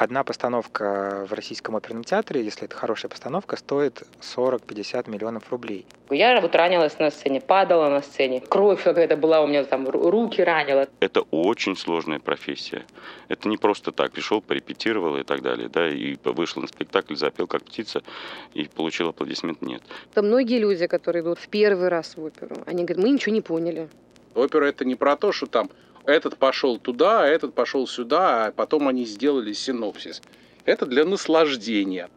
Одна постановка в Российском оперном театре, если это хорошая постановка, стоит 40-50 миллионов рублей. Я вот ранилась на сцене, падала на сцене. Кровь какая-то была у меня там, руки ранила. Это очень сложная профессия. Это не просто так. Пришел, порепетировал и так далее. Да, и вышел на спектакль, запел как птица и получил аплодисмент. Нет. Это многие люди, которые идут в первый раз в оперу, они говорят, мы ничего не поняли. Опера это не про то, что там этот пошел туда, а этот пошел сюда, а потом они сделали синопсис. Это для наслаждения.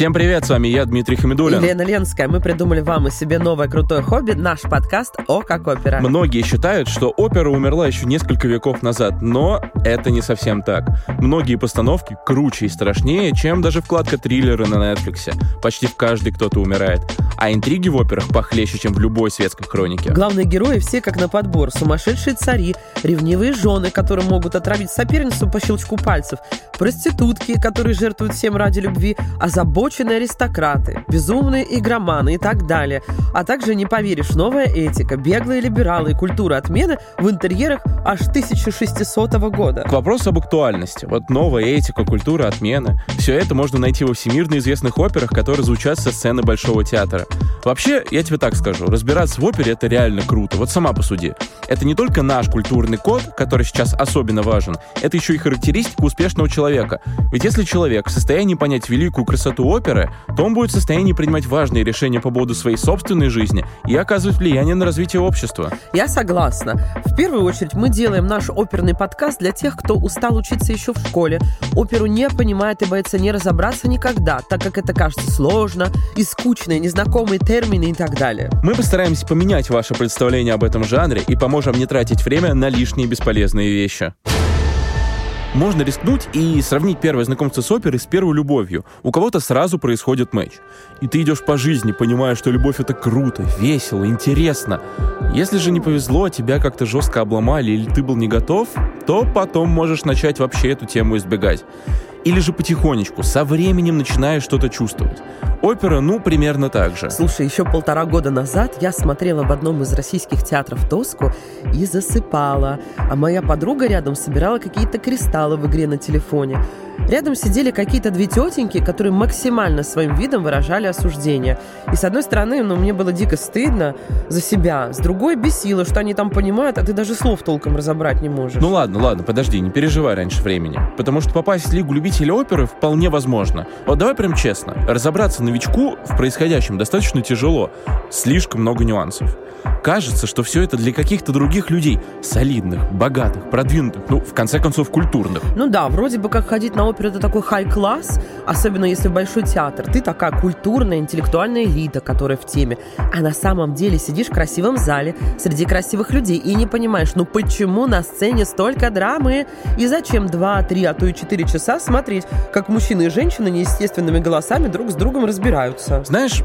Всем привет, с вами я, Дмитрий Хамидулин. И Лена Ленская. Мы придумали вам и себе новое крутое хобби, наш подкаст «О как опера». Многие считают, что опера умерла еще несколько веков назад, но это не совсем так. Многие постановки круче и страшнее, чем даже вкладка триллера на Netflix. Почти в каждой кто-то умирает. А интриги в операх похлеще, чем в любой светской хронике. Главные герои все как на подбор. Сумасшедшие цари, ревнивые жены, которые могут отравить соперницу по щелчку пальцев, проститутки, которые жертвуют всем ради любви, озабоченные аристократы, безумные игроманы и так далее, а также, не поверишь, новая этика, беглые либералы и культура отмены в интерьерах аж 1600 года. К вопросу об актуальности. Вот новая этика, культура отмены. Все это можно найти во всемирно известных операх, которые звучат со сцены Большого театра. Вообще, я тебе так скажу, разбираться в опере — это реально круто. Вот сама посуди. Это не только наш культурный код, который сейчас особенно важен, это еще и характеристика успешного человека. Ведь если человек в состоянии понять великую красоту оперы, то он будет в состоянии принимать важные решения по поводу своей собственной жизни и оказывать влияние на развитие общества. Я согласна. В первую очередь мы делаем наш оперный подкаст для тех, кто устал учиться еще в школе, оперу не понимает и боится не разобраться никогда, так как это кажется сложно и скучно, и незнакомые термины и так далее. Мы постараемся поменять ваше представление об этом жанре и поможем не тратить время на лишние бесполезные вещи. Можно рискнуть и сравнить первое знакомство с оперой с первой любовью. У кого-то сразу происходит матч. И ты идешь по жизни, понимая, что любовь это круто, весело, интересно. Если же не повезло, тебя как-то жестко обломали или ты был не готов, то потом можешь начать вообще эту тему избегать. Или же потихонечку, со временем начинаешь что-то чувствовать. Опера, ну, примерно так же. Слушай, еще полтора года назад я смотрела в одном из российских театров «Тоску» и засыпала. А моя подруга рядом собирала какие-то кристаллы в игре на телефоне. Рядом сидели какие-то две тетеньки, которые максимально своим видом выражали осуждение. И с одной стороны, ну, мне было дико стыдно за себя, с другой бесило, что они там понимают, а ты даже слов толком разобрать не можешь. Ну ладно, ладно, подожди, не переживай раньше времени. Потому что попасть в Лигу любителей оперы вполне возможно. Вот давай прям честно, разобраться новичку в происходящем достаточно тяжело. Слишком много нюансов. Кажется, что все это для каких-то других людей. Солидных, богатых, продвинутых, ну, в конце концов, культурных. Ну да, вроде бы как ходить на оперу это такой хай-класс, особенно если в большой театр. Ты такая культурная, интеллектуальная элита, которая в теме. А на самом деле сидишь в красивом зале среди красивых людей и не понимаешь, ну почему на сцене столько драмы? И зачем 2, 3, а то и 4 часа смотреть, как мужчины и женщины неестественными голосами друг с другом разбираются? Знаешь,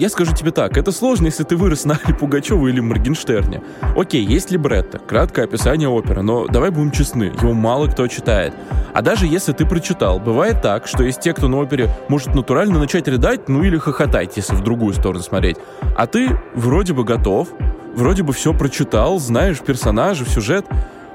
я скажу тебе так, это сложно, если ты вырос на Али Пугачеву или Моргенштерне. Окей, есть либретто, краткое описание оперы, но давай будем честны, его мало кто читает. А даже если ты прочитал, бывает так, что есть те, кто на опере может натурально начать рыдать, ну или хохотать, если в другую сторону смотреть. А ты вроде бы готов, вроде бы все прочитал, знаешь персонажа, сюжет,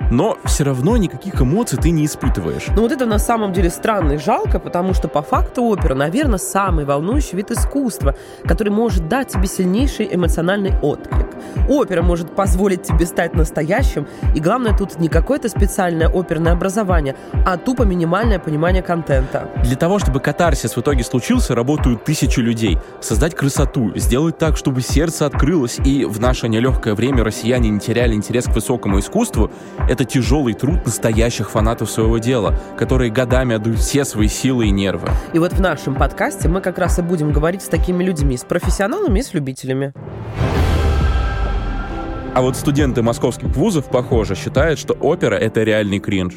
но все равно никаких эмоций ты не испытываешь. Ну вот это на самом деле странно и жалко, потому что по факту опера, наверное, самый волнующий вид искусства, который может дать тебе сильнейший эмоциональный отклик. Опера может позволить тебе стать настоящим, и главное тут не какое-то специальное оперное образование, а тупо минимальное понимание контента. Для того, чтобы катарсис в итоге случился, работают тысячи людей. Создать красоту, сделать так, чтобы сердце открылось, и в наше нелегкое время россияне не теряли интерес к высокому искусству, это тяжелый труд настоящих фанатов своего дела, которые годами отдают все свои силы и нервы. И вот в нашем подкасте мы как раз и будем говорить с такими людьми, с профессионалами и с любителями. А вот студенты московских вузов, похоже, считают, что опера — это реальный кринж.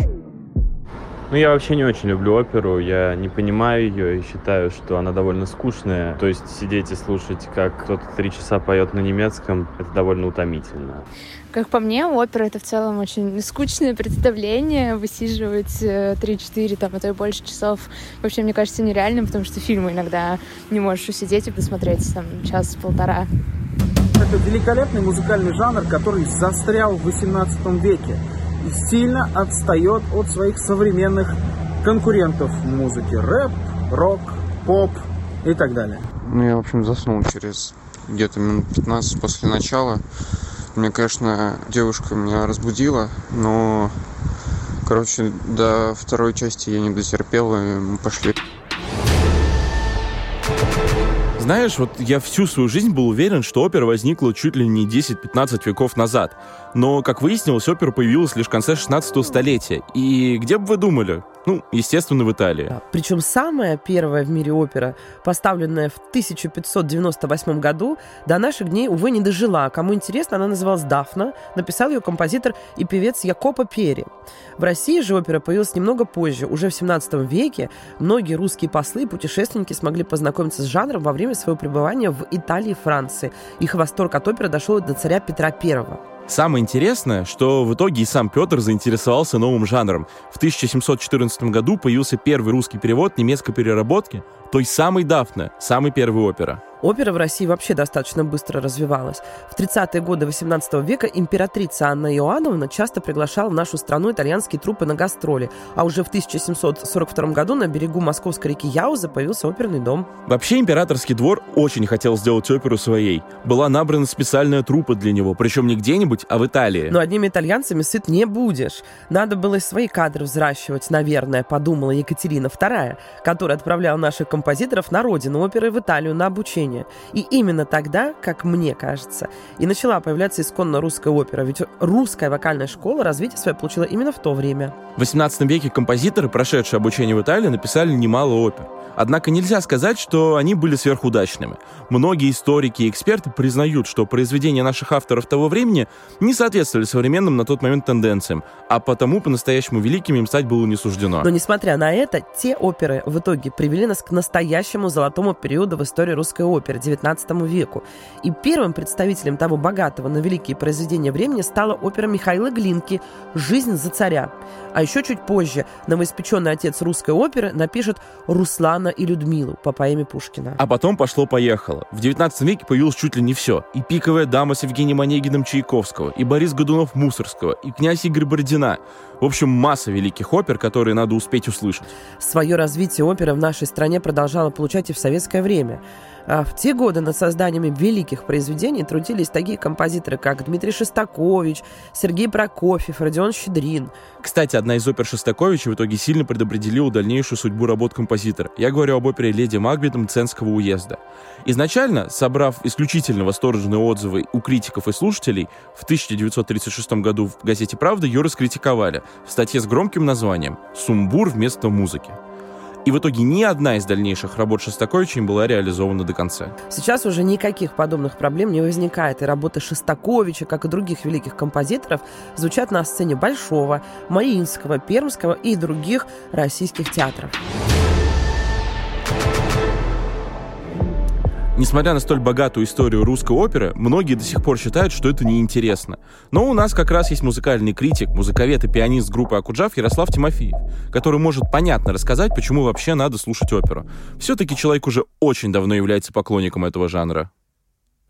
Ну, я вообще не очень люблю оперу, я не понимаю ее и считаю, что она довольно скучная. То есть сидеть и слушать, как кто-то три часа поет на немецком, это довольно утомительно. Как по мне, опера — это в целом очень скучное представление. Высиживать 3-4, там, а то и больше часов вообще, мне кажется, нереальным, потому что фильмы иногда не можешь усидеть и посмотреть там час-полтора. Это великолепный музыкальный жанр, который застрял в 18 веке и сильно отстает от своих современных конкурентов в музыке. Рэп, рок, поп и так далее. Ну, я, в общем, заснул через где-то минут 15 после начала. Мне, конечно, девушка меня разбудила, но, короче, до второй части я не дотерпел, и мы пошли. Знаешь, вот я всю свою жизнь был уверен, что опера возникла чуть ли не 10-15 веков назад. Но, как выяснилось, опера появилась лишь в конце 16 столетия. И где бы вы думали? Ну, естественно, в Италии. Причем самая первая в мире опера, поставленная в 1598 году, до наших дней, увы, не дожила. Кому интересно, она называлась «Дафна». Написал ее композитор и певец Якопо Пери. В России же опера появилась немного позже. Уже в 17 веке многие русские послы и путешественники смогли познакомиться с жанром во время своего пребывания в Италии и Франции. Их восторг от оперы дошел до царя Петра I. Самое интересное, что в итоге и сам Петр заинтересовался новым жанром. В 1714 году появился первый русский перевод немецкой переработки той самой Дафны, самой первой оперы. Опера в России вообще достаточно быстро развивалась. В 30-е годы XVIII века императрица Анна Иоанновна часто приглашала в нашу страну итальянские труппы на гастроли, а уже в 1742 году на берегу московской реки Яуза появился оперный дом. Вообще императорский двор очень хотел сделать оперу своей. Была набрана специальная труппа для него, причем не где-нибудь, а в Италии. Но одними итальянцами сыт не будешь. Надо было свои кадры взращивать, наверное, подумала Екатерина II, которая отправляла наших композиторов на родину оперы в Италию на обучение. И именно тогда, как мне кажется, и начала появляться исконно русская опера. Ведь русская вокальная школа развитие свое получила именно в то время. В XVIII веке композиторы, прошедшие обучение в Италии, написали немало опер. Однако нельзя сказать, что они были сверхудачными. Многие историки и эксперты признают, что произведения наших авторов того времени не соответствовали современным на тот момент тенденциям, а потому по-настоящему великими им стать было не суждено. Но несмотря на это, те оперы в итоге привели нас к настоящему золотому периоду в истории русской оперы, XIX веку. И первым представителем того богатого на великие произведения времени стала опера Михаила Глинки «Жизнь за царя». А еще чуть позже новоиспеченный отец русской оперы напишет «Руслана и Людмилу» по поэме Пушкина. А потом пошло-поехало. В 19 веке появилось чуть ли не все. И «Пиковая дама» с Евгением Онегиным Чайковского, и Борис Годунов Мусорского, и князь Игорь Бородина. В общем, масса великих опер, которые надо успеть услышать. Свое развитие оперы в нашей стране продолжала получать и в советское время. А в те годы над созданиями великих произведений трудились такие композиторы, как Дмитрий Шостакович, Сергей Прокофьев, Родион Щедрин. Кстати, одна из опер Шостаковича в итоге сильно предопределила дальнейшую судьбу работ композитора. Я говорю об опере «Леди Макбет» Мценского уезда. Изначально, собрав исключительно восторженные отзывы у критиков и слушателей, в 1936 году в газете «Правда» ее раскритиковали в статье с громким названием «Сумбур вместо музыки». И в итоге ни одна из дальнейших работ Шостаковича не была реализована до конца. Сейчас уже никаких подобных проблем не возникает, и работы Шостаковича, как и других великих композиторов, звучат на сцене Большого, Мариинского, Пермского и других российских театров. Несмотря на столь богатую историю русской оперы, многие до сих пор считают, что это неинтересно. Но у нас как раз есть музыкальный критик, музыковед и пианист группы Акуджав Ярослав Тимофеев, который может понятно рассказать, почему вообще надо слушать оперу. Все-таки человек уже очень давно является поклонником этого жанра.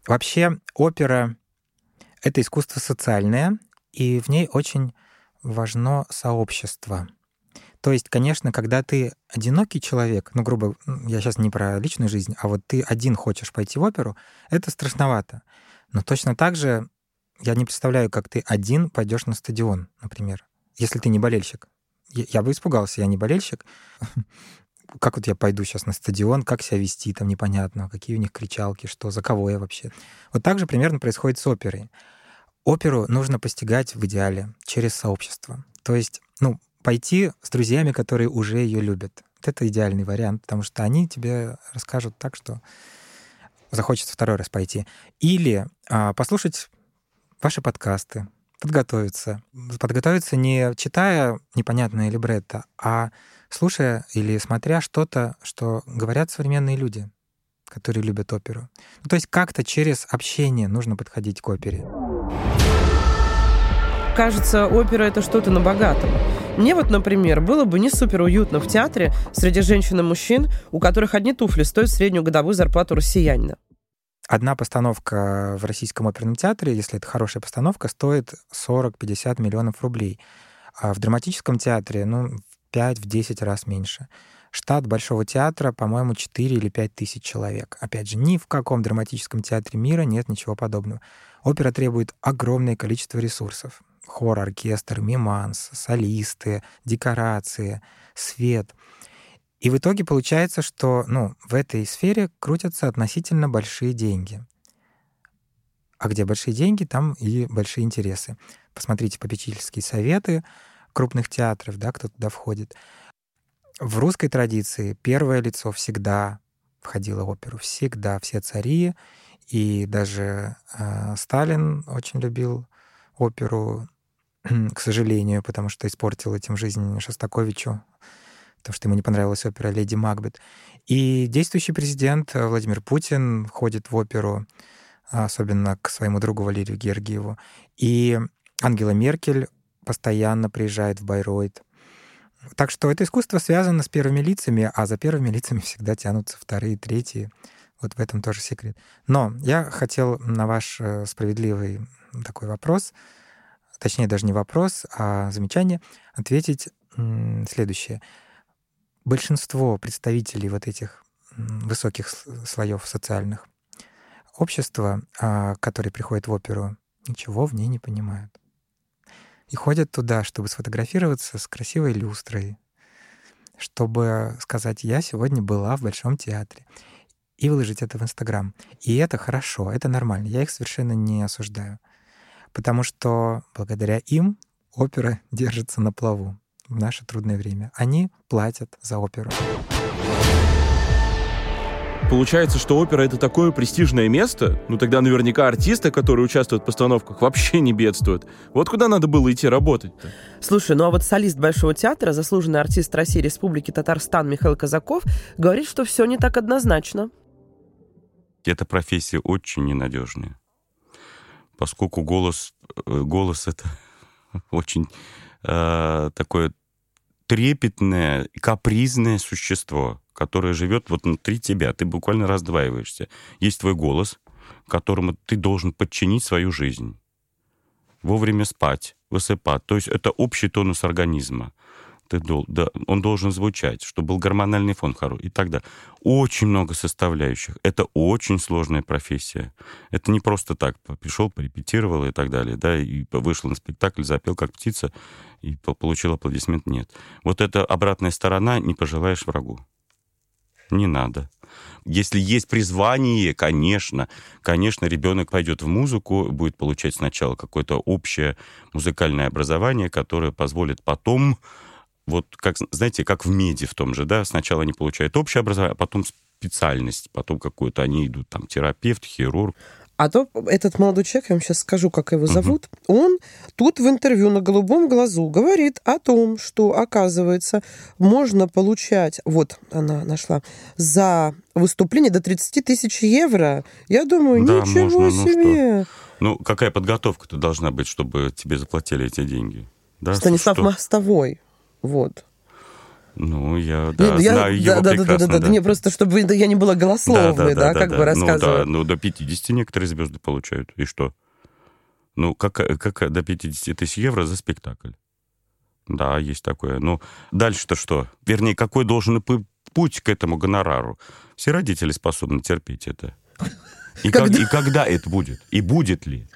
Вообще, опера — это искусство социальное, и в ней очень важно сообщество — то есть, конечно, когда ты одинокий человек, ну, грубо, я сейчас не про личную жизнь, а вот ты один хочешь пойти в оперу, это страшновато. Но точно так же я не представляю, как ты один пойдешь на стадион, например, если ты не болельщик. Я, я бы испугался, я не болельщик. Как вот я пойду сейчас на стадион, как себя вести, там непонятно, какие у них кричалки, что, за кого я вообще. Вот так же примерно происходит с оперой. Оперу нужно постигать в идеале через сообщество. То есть, ну, пойти с друзьями, которые уже ее любят. Вот это идеальный вариант, потому что они тебе расскажут так, что захочется второй раз пойти. Или а, послушать ваши подкасты, подготовиться. Подготовиться не читая непонятное либретто, а слушая или смотря что-то, что говорят современные люди, которые любят оперу. Ну, то есть как-то через общение нужно подходить к опере. Кажется, опера — это что-то на богатом. Мне вот, например, было бы не супер уютно в театре среди женщин и мужчин, у которых одни туфли стоят среднюю годовую зарплату россиянина. Одна постановка в Российском оперном театре, если это хорошая постановка, стоит 40-50 миллионов рублей. А в драматическом театре, ну, в 5-10 раз меньше. Штат Большого театра, по-моему, 4 или 5 тысяч человек. Опять же, ни в каком драматическом театре мира нет ничего подобного. Опера требует огромное количество ресурсов. Хор, оркестр, миманс, солисты, декорации, свет — и в итоге получается, что ну, в этой сфере крутятся относительно большие деньги. А где большие деньги, там и большие интересы. Посмотрите попечительские советы крупных театров, да, кто туда входит. В русской традиции первое лицо всегда входило в оперу. Всегда. Все цари. И даже э, Сталин очень любил оперу, к сожалению, потому что испортил этим жизнь Шостаковичу потому что ему не понравилась опера «Леди Макбет». И действующий президент Владимир Путин ходит в оперу, особенно к своему другу Валерию Гергиеву. И Ангела Меркель постоянно приезжает в Байройт. Так что это искусство связано с первыми лицами, а за первыми лицами всегда тянутся вторые, третьи. Вот в этом тоже секрет. Но я хотел на ваш э, справедливый такой вопрос, точнее даже не вопрос, а замечание, ответить следующее большинство представителей вот этих высоких слоев социальных общества, а, которые приходят в оперу, ничего в ней не понимают. И ходят туда, чтобы сфотографироваться с красивой люстрой, чтобы сказать, я сегодня была в Большом театре, и выложить это в Инстаграм. И это хорошо, это нормально, я их совершенно не осуждаю. Потому что благодаря им опера держится на плаву в наше трудное время. Они платят за оперу. Получается, что опера — это такое престижное место? Ну тогда наверняка артисты, которые участвуют в постановках, вообще не бедствуют. Вот куда надо было идти работать-то? Слушай, ну а вот солист Большого театра, заслуженный артист России Республики Татарстан Михаил Казаков, говорит, что все не так однозначно. Эта профессия очень ненадежная, поскольку голос, э, голос — это очень э, такое трепетное, капризное существо, которое живет вот внутри тебя. Ты буквально раздваиваешься. Есть твой голос, которому ты должен подчинить свою жизнь. Вовремя спать, высыпать. То есть это общий тонус организма ты дол, да, он должен звучать, чтобы был гормональный фон хороший и так далее. Очень много составляющих. Это очень сложная профессия. Это не просто так. Пришел, порепетировал и так далее, да, и вышел на спектакль, запел как птица и получил аплодисмент. Нет. Вот эта обратная сторона не пожелаешь врагу. Не надо. Если есть призвание, конечно, конечно, ребенок пойдет в музыку, будет получать сначала какое-то общее музыкальное образование, которое позволит потом вот как, знаете, как в меди в том же, да, сначала они получают общее образование, а потом специальность, потом какую-то они идут, там, терапевт, хирург. А то этот молодой человек, я вам сейчас скажу, как его зовут, угу. он тут в интервью на «Голубом глазу» говорит о том, что, оказывается, можно получать, вот она нашла, за выступление до 30 тысяч евро. Я думаю, да, ничего можно, себе. Ну, ну, какая подготовка-то должна быть, чтобы тебе заплатили эти деньги? Да, Станислав что? Мостовой. Вот. Ну, я да, я, знаю да, его да, прекрасно. Да, да, да, да. Не, просто чтобы я не была голословной, да, да, да, да как да, бы рассказывать. Ну, да, ну, до 50 некоторые звезды получают. И что? Ну, как, как до 50 тысяч евро за спектакль? Да, есть такое. Ну, дальше-то что? Вернее, какой должен путь к этому гонорару? Все родители способны терпеть это. И, когда... Как, и когда это будет? И будет ли?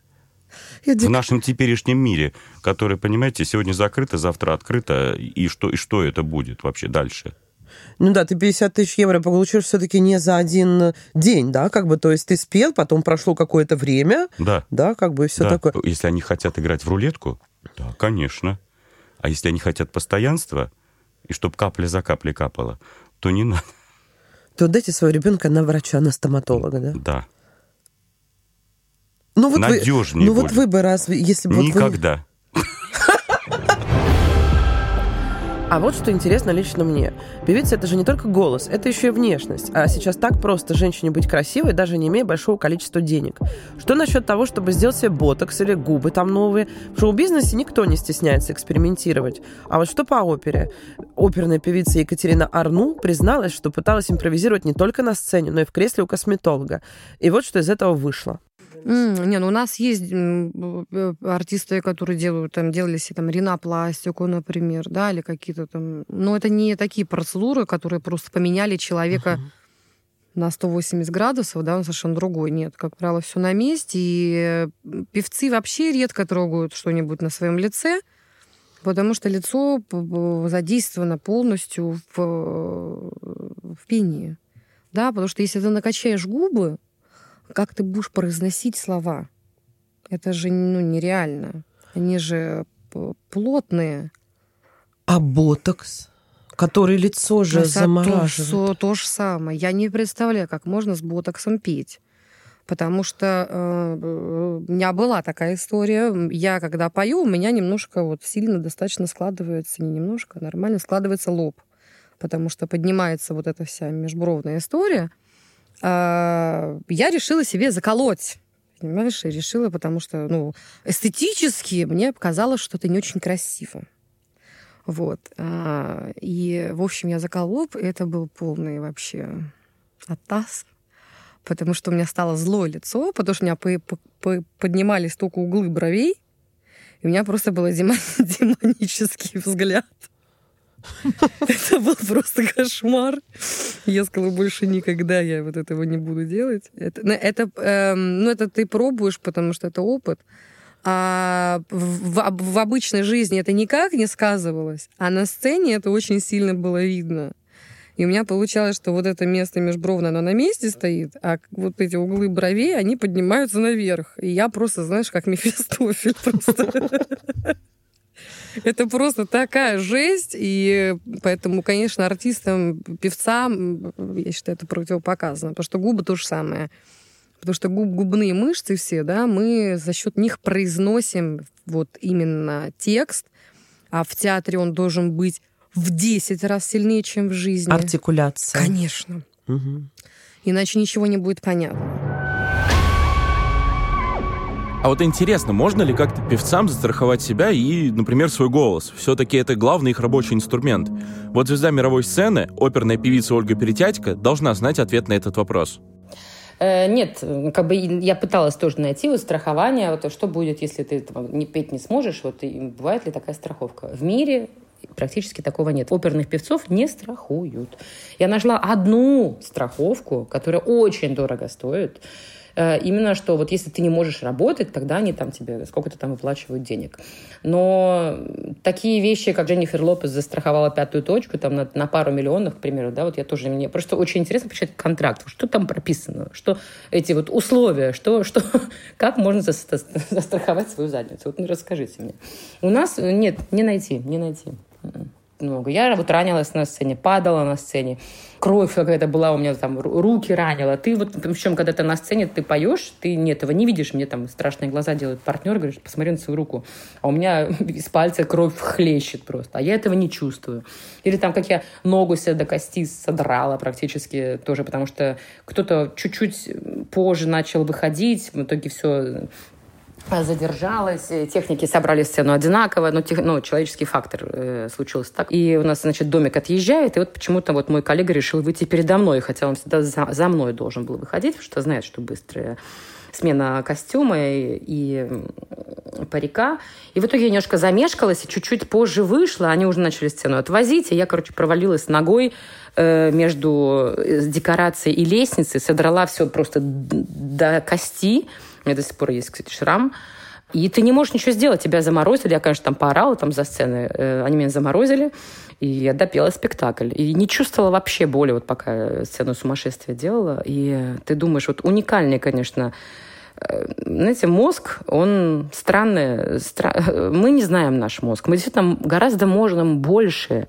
В нашем теперешнем мире, который, понимаете, сегодня закрыто, завтра открыто, и что, и что это будет вообще дальше? Ну да, ты 50 тысяч евро получишь все-таки не за один день, да, как бы, то есть ты спел, потом прошло какое-то время, да, да, как бы все да. такое. Если они хотят играть в рулетку, да, конечно. А если они хотят постоянства, и чтобы капля за каплей капала, то не надо. То дайте своего ребенка на врача, на стоматолога, да? Да. Ну вот Надежнее вы, ну вот вы бы раз, если бы... вот вы- Никогда. А вот что интересно лично мне. Певица — это же не только голос, это еще и внешность. А сейчас так просто женщине быть красивой, даже не имея большого количества денег. Что насчет того, чтобы сделать себе ботокс или губы там новые? В шоу-бизнесе никто не стесняется экспериментировать. А вот что по опере? Оперная певица Екатерина Арну призналась, что пыталась импровизировать не только на сцене, но и в кресле у косметолога. И вот что из этого вышло. М, Не, ну у нас есть артисты, которые делают, там, делали себе там ринопластику, например, да, или какие-то там... Но это не такие процедуры, которые просто поменяли человека на 180 градусов, да, он совершенно другой. Нет, как правило, все на месте. И певцы вообще редко трогают что-нибудь на своем лице, потому что лицо задействовано полностью в, э, в пении. Да, потому что если ты накачаешь губы, как ты будешь произносить слова? Это же ну, нереально. Они же п- плотные. А ботокс, который лицо же Ну, со- замораживает. То, то же самое. Я не представляю, как можно с ботоксом петь. Потому что э, э, у меня была такая история. Я, когда пою, у меня немножко вот сильно достаточно складывается, не немножко, а нормально складывается лоб. Потому что поднимается вот эта вся межбровная история. А, я решила себе заколоть. Понимаешь, и решила, потому что, ну, эстетически мне показалось, что это не очень красиво. Вот. А, И, в общем, я заколола, лоб, и это был полный вообще оттас. Потому что у меня стало злое лицо, потому что у меня по- по- по- поднимались только углы бровей, и у меня просто был демо- демонический взгляд. Это был просто кошмар. Я сказала, больше никогда я вот этого не буду делать. Это, это, эм, ну, это ты пробуешь, потому что это опыт. А в, в- в обычной жизни это никак не сказывалось, а на сцене это очень сильно было видно. И у меня получалось, что вот это место межбровное, оно на месте стоит, а вот эти углы бровей, они поднимаются наверх. И я просто, знаешь, как Мефистофель просто. Это просто такая жесть, и поэтому, конечно, артистам, певцам, я считаю, это противопоказано, потому что губы то же самое. Потому что губ, губные мышцы все, да, мы за счет них произносим вот именно текст, а в театре он должен быть в 10 раз сильнее, чем в жизни. Артикуляция. Конечно. Мгм. Иначе ничего не будет понятно. А вот интересно, можно ли как-то певцам застраховать себя и, например, свой голос? Все-таки это главный их рабочий инструмент. Вот звезда мировой сцены, оперная певица Ольга Перетятько, должна знать ответ на этот вопрос. Э, Нет, как бы я пыталась тоже найти вот страхование, вот, что будет, если ты там, не петь не сможешь, вот и бывает ли такая страховка. В мире практически такого нет. Оперных певцов не страхуют. Я нашла одну страховку, которая очень дорого стоит. Э, Именно что вот если ты не можешь работать, тогда они там тебе сколько-то там выплачивают денег. Но такие вещи, как Дженнифер Лопес застраховала пятую точку там на, на пару миллионов, к примеру, да, вот я тоже, мне просто очень интересно почитать контракт, что там прописано, что эти вот условия, что, что, как можно зас- застраховать свою задницу. Вот ну, расскажите мне. У нас нет, не найти, не найти. Много. Я вот ранилась на сцене, падала на сцене. Кровь какая-то была у меня там, ру- руки ранила. Ты вот, причем, когда ты на сцене, ты поешь, ты не этого не видишь. Мне там страшные глаза делает партнер, говорит, посмотри на свою руку. А у меня из пальца кровь хлещет просто. А я этого не чувствую. Или там, как я ногу себе до кости содрала практически тоже, потому что кто-то чуть-чуть позже начал выходить. В итоге все задержалась, э, техники собрали сцену одинаково, но тех- ну, человеческий фактор э, случился так. И у нас, значит, домик отъезжает, и вот почему-то вот мой коллега решил выйти передо мной, хотя он всегда за, за мной должен был выходить, потому что знает, что быстрая смена костюма и, и парика. И в итоге я немножко замешкалась, и чуть-чуть позже вышла, они уже начали сцену отвозить, и я, короче, провалилась ногой э, между э, декорацией и лестницей, содрала все просто до кости, у меня до сих пор есть, кстати, шрам. И ты не можешь ничего сделать. Тебя заморозили. Я, конечно, там поорала там за сценой. Э, Они меня заморозили. И я допела спектакль. И не чувствовала вообще боли, вот пока сцену сумасшествия делала. И ты думаешь, вот уникальный, конечно, э, знаете, мозг, он странный. стра- Мы не знаем наш мозг. Мы действительно гораздо можем больше,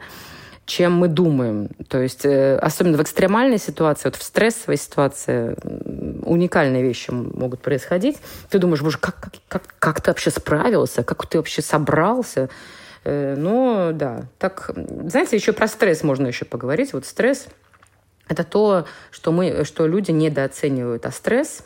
чем мы думаем. То есть, э, особенно в экстремальной ситуации, вот в стрессовой ситуации уникальные вещи могут происходить. Ты думаешь, боже, как, как, как, как ты вообще справился? Как ты вообще собрался? Но да, так, знаете, еще про стресс можно еще поговорить. Вот стресс – это то, что, мы, что люди недооценивают. А стресс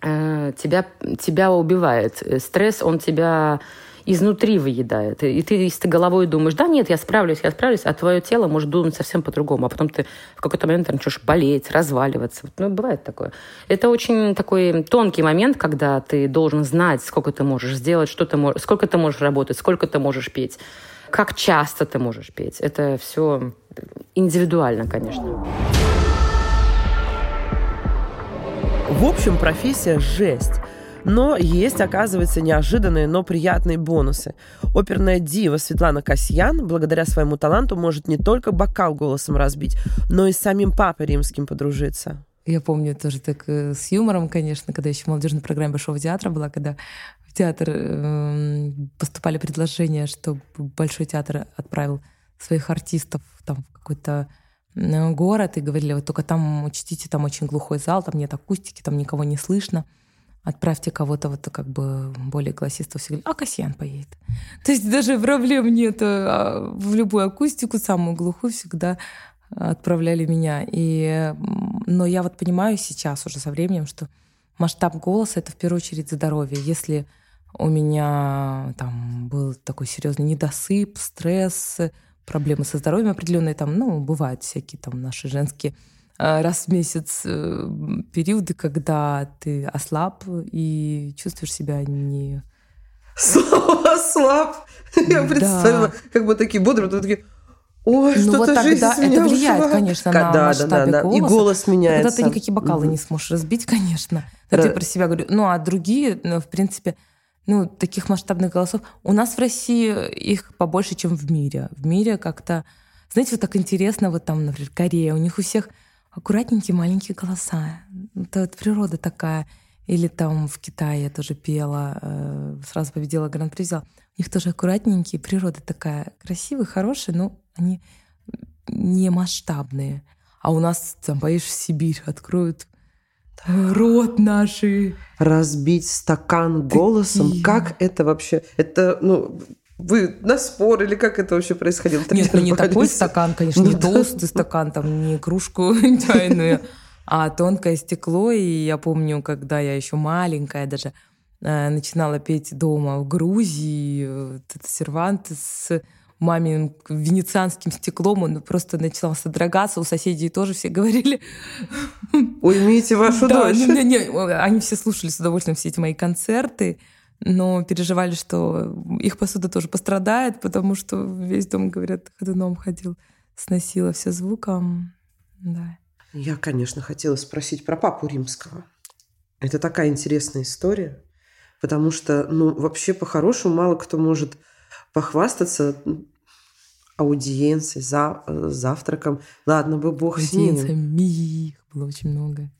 э, тебя, тебя убивает. Стресс, он тебя изнутри выедает. И ты, если ты головой думаешь, да нет, я справлюсь, я справлюсь, а твое тело может думать совсем по-другому. А потом ты в какой-то момент начнешь болеть, разваливаться. Ну, бывает такое. Это очень такой тонкий момент, когда ты должен знать, сколько ты можешь сделать, что ты можешь, сколько ты можешь работать, сколько ты можешь петь, как часто ты можешь петь. Это все индивидуально, конечно. В общем, профессия жесть. Но есть, оказывается, неожиданные, но приятные бонусы. Оперная дива Светлана Касьян, благодаря своему таланту, может не только бокал голосом разбить, но и с самим папой римским подружиться. Я помню тоже так э, с юмором, конечно, когда еще в молодежной программе Большого театра была, когда в театр э, поступали предложения, что Большой театр отправил своих артистов там, в какой-то э, город и говорили, вот только там учтите, там очень глухой зал, там нет акустики, там никого не слышно отправьте кого-то вот как бы более классистов, все а Касьян поедет. То есть даже проблем нет. А в любую акустику, самую глухую, всегда отправляли меня. И, но я вот понимаю сейчас уже со временем, что масштаб голоса — это в первую очередь здоровье. Если у меня там был такой серьезный недосып, стресс, проблемы со здоровьем определенные, там, ну, бывают всякие там наши женские Э, раз в месяц э, периоды, когда ты ослаб и чувствуешь себя не... Слово «ослаб». Я представила, как бы такие бодрые, такие... Ой, ну вот тогда это влияет, ушла. конечно, на да, масштабе да, да, голоса. И голос меняется. Тогда ты никакие бокалы не сможешь разбить, конечно. Тогда я про себя говорю. Ну, а другие, ну, в принципе, ну, таких масштабных голосов... У нас в России их побольше, чем в мире. В мире как-то... Знаете, вот так интересно, вот там, например, Корея, у них у всех аккуратненькие маленькие голоса. Это природа такая. Или там в Китае я тоже пела, э, сразу победила гран-при взяла. У них тоже аккуратненькие, природа такая красивая, хорошая, но они не масштабные. А у нас там поешь в Сибирь, откроют рот наши. Разбить стакан голосом, Такие. как это вообще? Это, ну, вы на спор или как это вообще происходило? Нет, ну не такой стакан, конечно, не толстый стакан, там не кружку чайную, а тонкое стекло. И я помню, когда я еще маленькая даже э, начинала петь дома в Грузии, этот сервант с маминым венецианским стеклом, он просто начинал содрогаться, у соседей тоже все говорили... Уймите вашу да, дочь. Не, не, они все слушали с удовольствием все эти мои концерты, но переживали, что их посуда тоже пострадает, потому что весь дом, говорят, ходуном ходил, сносило все звуком. Да. Я, конечно, хотела спросить про папу римского. Это такая интересная история, потому что, ну, вообще по-хорошему мало кто может похвастаться аудиенцией, за, завтраком. Ладно бы бог с ним. Аудиенция, было очень много.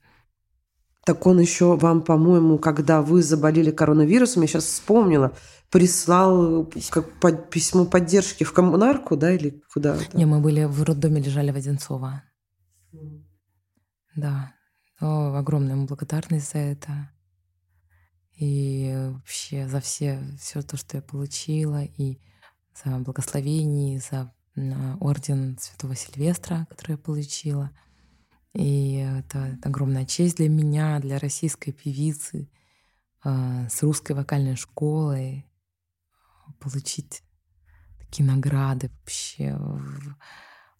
Так он еще вам, по-моему, когда вы заболели коронавирусом, я сейчас вспомнила, прислал как под, письмо поддержки в коммунарку, да, или куда? -то? Не, мы были в роддоме, лежали в Одинцово. Да. О, огромная ему благодарность за это. И вообще за все, все то, что я получила, и за благословение, за орден Святого Сильвестра, который я получила — и это огромная честь для меня, для российской певицы э, с русской вокальной школой получить такие награды вообще.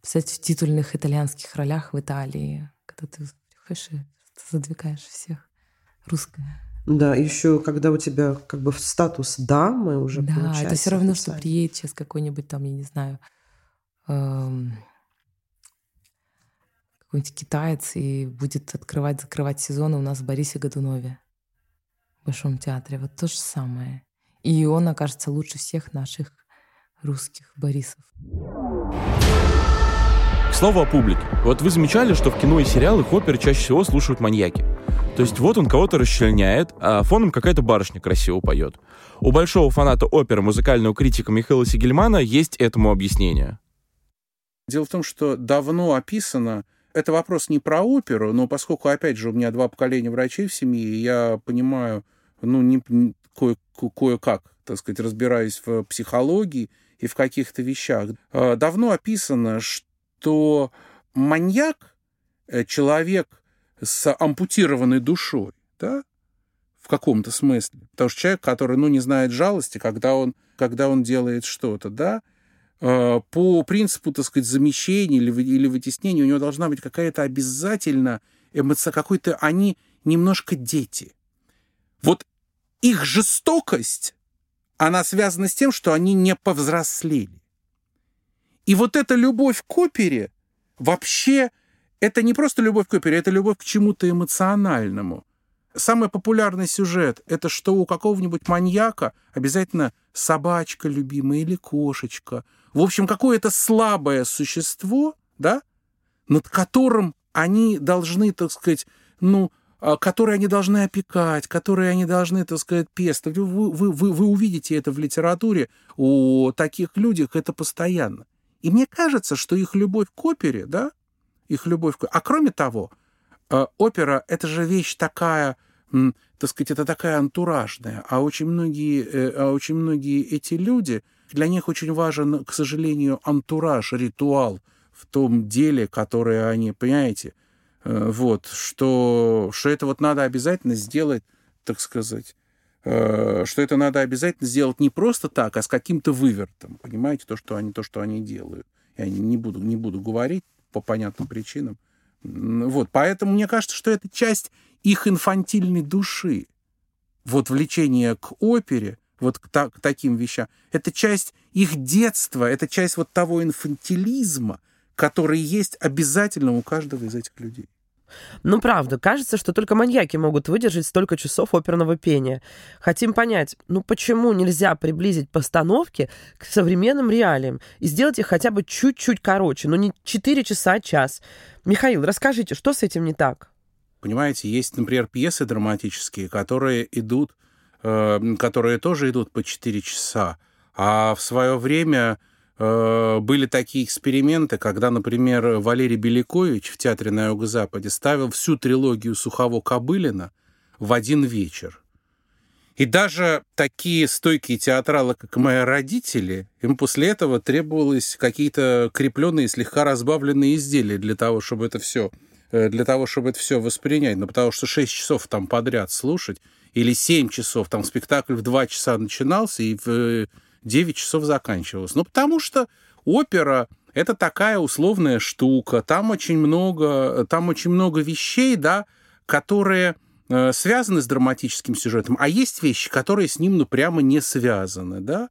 Кстати, в титульных итальянских ролях в Италии, когда ты приходишь и задвигаешь всех русская. Да, еще когда у тебя как бы статус дамы уже Да, это все равно, что приедет сейчас какой-нибудь там, я не знаю, эм, какой-нибудь китаец и будет открывать, закрывать сезоны у нас в Борисе Годунове, в Большом театре. Вот то же самое. И он окажется лучше всех наших русских Борисов. К слову о публике. Вот вы замечали, что в кино и сериалах оперы чаще всего слушают маньяки. То есть вот он кого-то расчленяет, а фоном какая-то барышня красиво поет. У большого фаната оперы, музыкального критика Михаила Сигельмана есть этому объяснение. Дело в том, что давно описано, это вопрос не про оперу, но поскольку, опять же, у меня два поколения врачей в семье, я понимаю, ну, не, кое, кое-как, так сказать, разбираюсь в психологии и в каких-то вещах. А, давно описано, что маньяк э, — человек с ампутированной душой, да, в каком-то смысле. Потому что человек, который, ну, не знает жалости, когда он, когда он делает что-то, да, по принципу, так сказать, замещения или, или вытеснения у него должна быть какая-то обязательно эмоция, какой-то они немножко дети. Вот их жестокость, она связана с тем, что они не повзрослели. И вот эта любовь к опере вообще, это не просто любовь к опере, это любовь к чему-то эмоциональному. Самый популярный сюжет — это что у какого-нибудь маньяка обязательно собачка любимая или кошечка. В общем, какое-то слабое существо, да, над которым они должны, так сказать, ну, а, которые они должны опекать, которые они должны, так сказать, пестовать. Вы, вы, вы, вы увидите это в литературе, у таких людях это постоянно. И мне кажется, что их любовь к опере, да, их любовь к... А кроме того, опера — это же вещь такая, так сказать, это такая антуражная, а очень многие, э, а очень многие эти люди, для них очень важен, к сожалению, антураж, ритуал в том деле, которое они, понимаете, э, вот, что, что это вот надо обязательно сделать, так сказать, э, что это надо обязательно сделать не просто так, а с каким-то вывертом, понимаете, то, что они, то, что они делают. Я не буду, не буду говорить по понятным причинам. Вот, поэтому мне кажется, что это часть их инфантильной души. Вот влечение к опере, вот к, та, к таким вещам, это часть их детства, это часть вот того инфантилизма, который есть обязательно у каждого из этих людей. Ну, правда, кажется, что только маньяки могут выдержать столько часов оперного пения. Хотим понять, ну почему нельзя приблизить постановки к современным реалиям и сделать их хотя бы чуть-чуть короче, но ну, не 4 часа, а час. Михаил, расскажите, что с этим не так? Понимаете, есть, например, пьесы драматические, которые идут, э, которые тоже идут по 4 часа, а в свое время были такие эксперименты, когда, например, Валерий Белякович в Театре на Юго-Западе ставил всю трилогию Сухово-Кобылина в один вечер. И даже такие стойкие театралы, как мои родители, им после этого требовалось какие-то крепленные, слегка разбавленные изделия для того, чтобы это все Э, для того, чтобы это все воспринять. Ну, потому что 6 часов там подряд слушать, или 7 часов, там спектакль в 2 часа начинался и в 9 э, часов заканчивался. Ну, потому что опера — это такая условная штука, там очень много, там очень много вещей, да, которые э, связаны с драматическим сюжетом, а есть вещи, которые с ним, ну, прямо не связаны, да.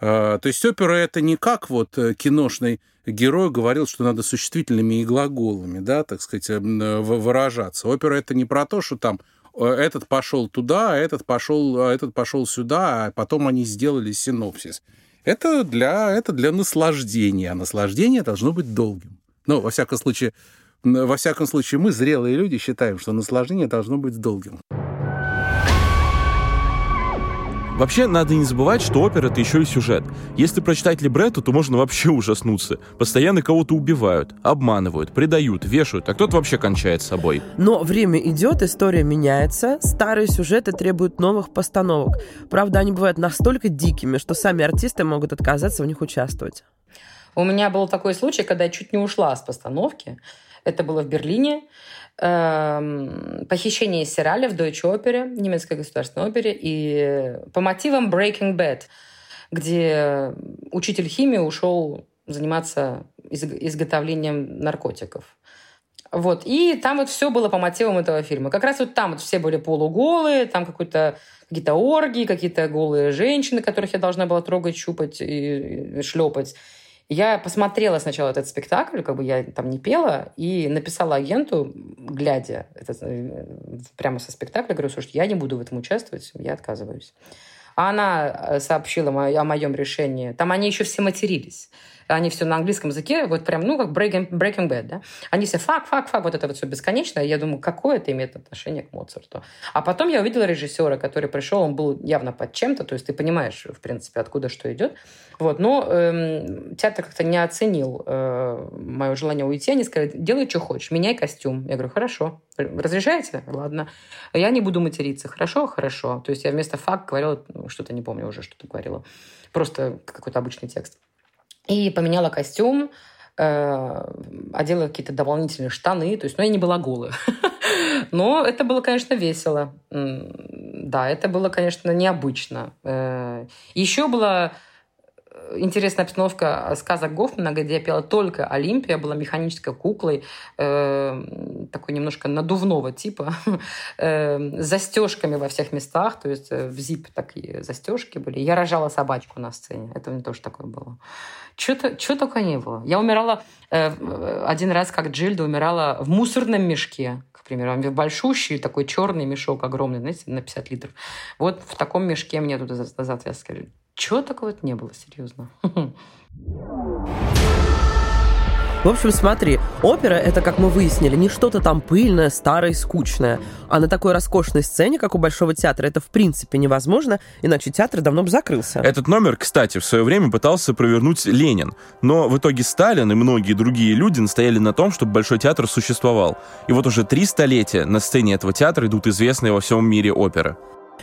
А, то есть опера это не как вот э, киношный герой говорил, что надо существительными и глаголами, да, так сказать, эм, э, выражаться. Опера это не про то, что там э, этот пошел туда, а этот пошел, а этот пошел сюда, а потом они сделали синопсис. Это для, это для наслаждения, а наслаждение должно быть долгим. Ну, во всяком случае, во всяком случае, мы, зрелые люди, считаем, что наслаждение должно быть долгим. Вообще, надо не забывать, что опера — это еще и сюжет. Если прочитать либретто, то можно вообще ужаснуться. Постоянно кого-то убивают, обманывают, предают, вешают, а кто-то вообще кончает с собой. Но время идет, история меняется, старые сюжеты требуют новых постановок. Правда, они бывают настолько дикими, что сами артисты могут отказаться в них участвовать. У меня был такой случай, когда я чуть не ушла с постановки. Это было в Берлине. Эм, похищение из сериаля в Deutsche Опере, немецкой государственной опере, и по мотивам Breaking Bad, где учитель химии ушел заниматься изготовлением наркотиков. Вот. И там вот все было по мотивам этого фильма. Как раз вот там вот все были полуголые, там какой-то какие-то оргии, какие-то голые женщины, которых я должна была трогать, щупать и шлепать. Я посмотрела сначала этот спектакль, как бы я там не пела, и написала агенту, глядя это, э, прямо со спектакля, говорю, слушай, я не буду в этом участвовать, я отказываюсь. А она э, сообщила о моем решении. Там они еще все матерились. Они все на английском языке, вот прям, ну, как Breaking, Breaking Bad, да. Они все fuck, fuck, fuck, вот это вот все бесконечно. Я думаю, какое это имеет отношение к Моцарту? А потом я увидела режиссера, который пришел, он был явно под чем-то, то есть ты понимаешь, в принципе, откуда что идет. Вот, но эм, театр как-то не оценил э, мое желание уйти. Они сказали, делай, что хочешь, меняй костюм. Я говорю, хорошо. Разрешаете? Ладно. Я не буду материться. Хорошо? Хорошо. То есть я вместо факт говорила, ну, что-то не помню уже, что-то говорила. Просто какой-то обычный текст. И поменяла костюм, э, одела какие-то дополнительные штаны. То есть, ну, я не была голая. Но это было, конечно, весело. Да, это было, конечно, необычно. Э, Еще было интересная обстановка сказок Гофмана, где я пела только Олимпия, была механической куклой, э, такой немножко надувного типа, э, с застежками во всех местах, то есть э, в зип такие застежки были. Я рожала собачку на сцене, это у меня тоже такое было. Что-то, что только не было. Я умирала э, один раз, как Джильда умирала в мусорном мешке, к примеру, большущий такой черный мешок огромный, знаете, на 50 литров. Вот в таком мешке мне туда завязывали чего такого не было, серьезно. В общем, смотри, опера — это, как мы выяснили, не что-то там пыльное, старое, скучное. А на такой роскошной сцене, как у Большого театра, это в принципе невозможно, иначе театр давно бы закрылся. Этот номер, кстати, в свое время пытался провернуть Ленин. Но в итоге Сталин и многие другие люди настояли на том, чтобы Большой театр существовал. И вот уже три столетия на сцене этого театра идут известные во всем мире оперы.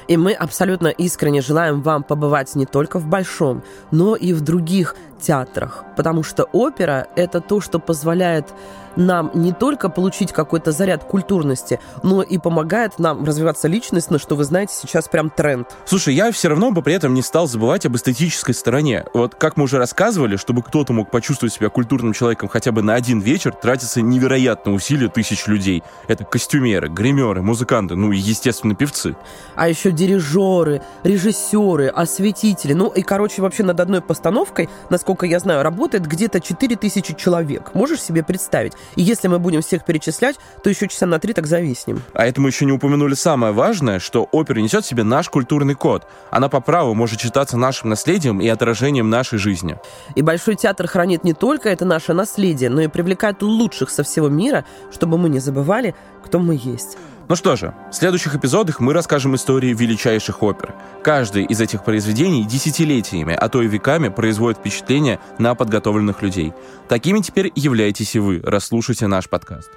И мы абсолютно искренне желаем вам побывать не только в Большом, но и в других театрах, потому что опера — это то, что позволяет нам не только получить какой-то заряд культурности, но и помогает нам развиваться личностно, что вы знаете, сейчас прям тренд. Слушай, я все равно бы при этом не стал забывать об эстетической стороне. Вот как мы уже рассказывали, чтобы кто-то мог почувствовать себя культурным человеком хотя бы на один вечер, тратится невероятно усилия тысяч людей. Это костюмеры, гримеры, музыканты, ну и, естественно, певцы. А еще дирижеры, режиссеры, осветители. Ну и, короче, вообще над одной постановкой, насколько я знаю, работает где-то 4000 человек. Можешь себе представить? И если мы будем всех перечислять, то еще часа на три так зависнем. А это мы еще не упомянули самое важное, что опера несет в себе наш культурный код. Она по праву может считаться нашим наследием и отражением нашей жизни. И Большой театр хранит не только это наше наследие, но и привлекает лучших со всего мира, чтобы мы не забывали, кто мы есть. Ну что же, в следующих эпизодах мы расскажем истории величайших опер. Каждый из этих произведений десятилетиями, а то и веками производит впечатление на подготовленных людей. Такими теперь являетесь и вы, расслушайте наш подкаст.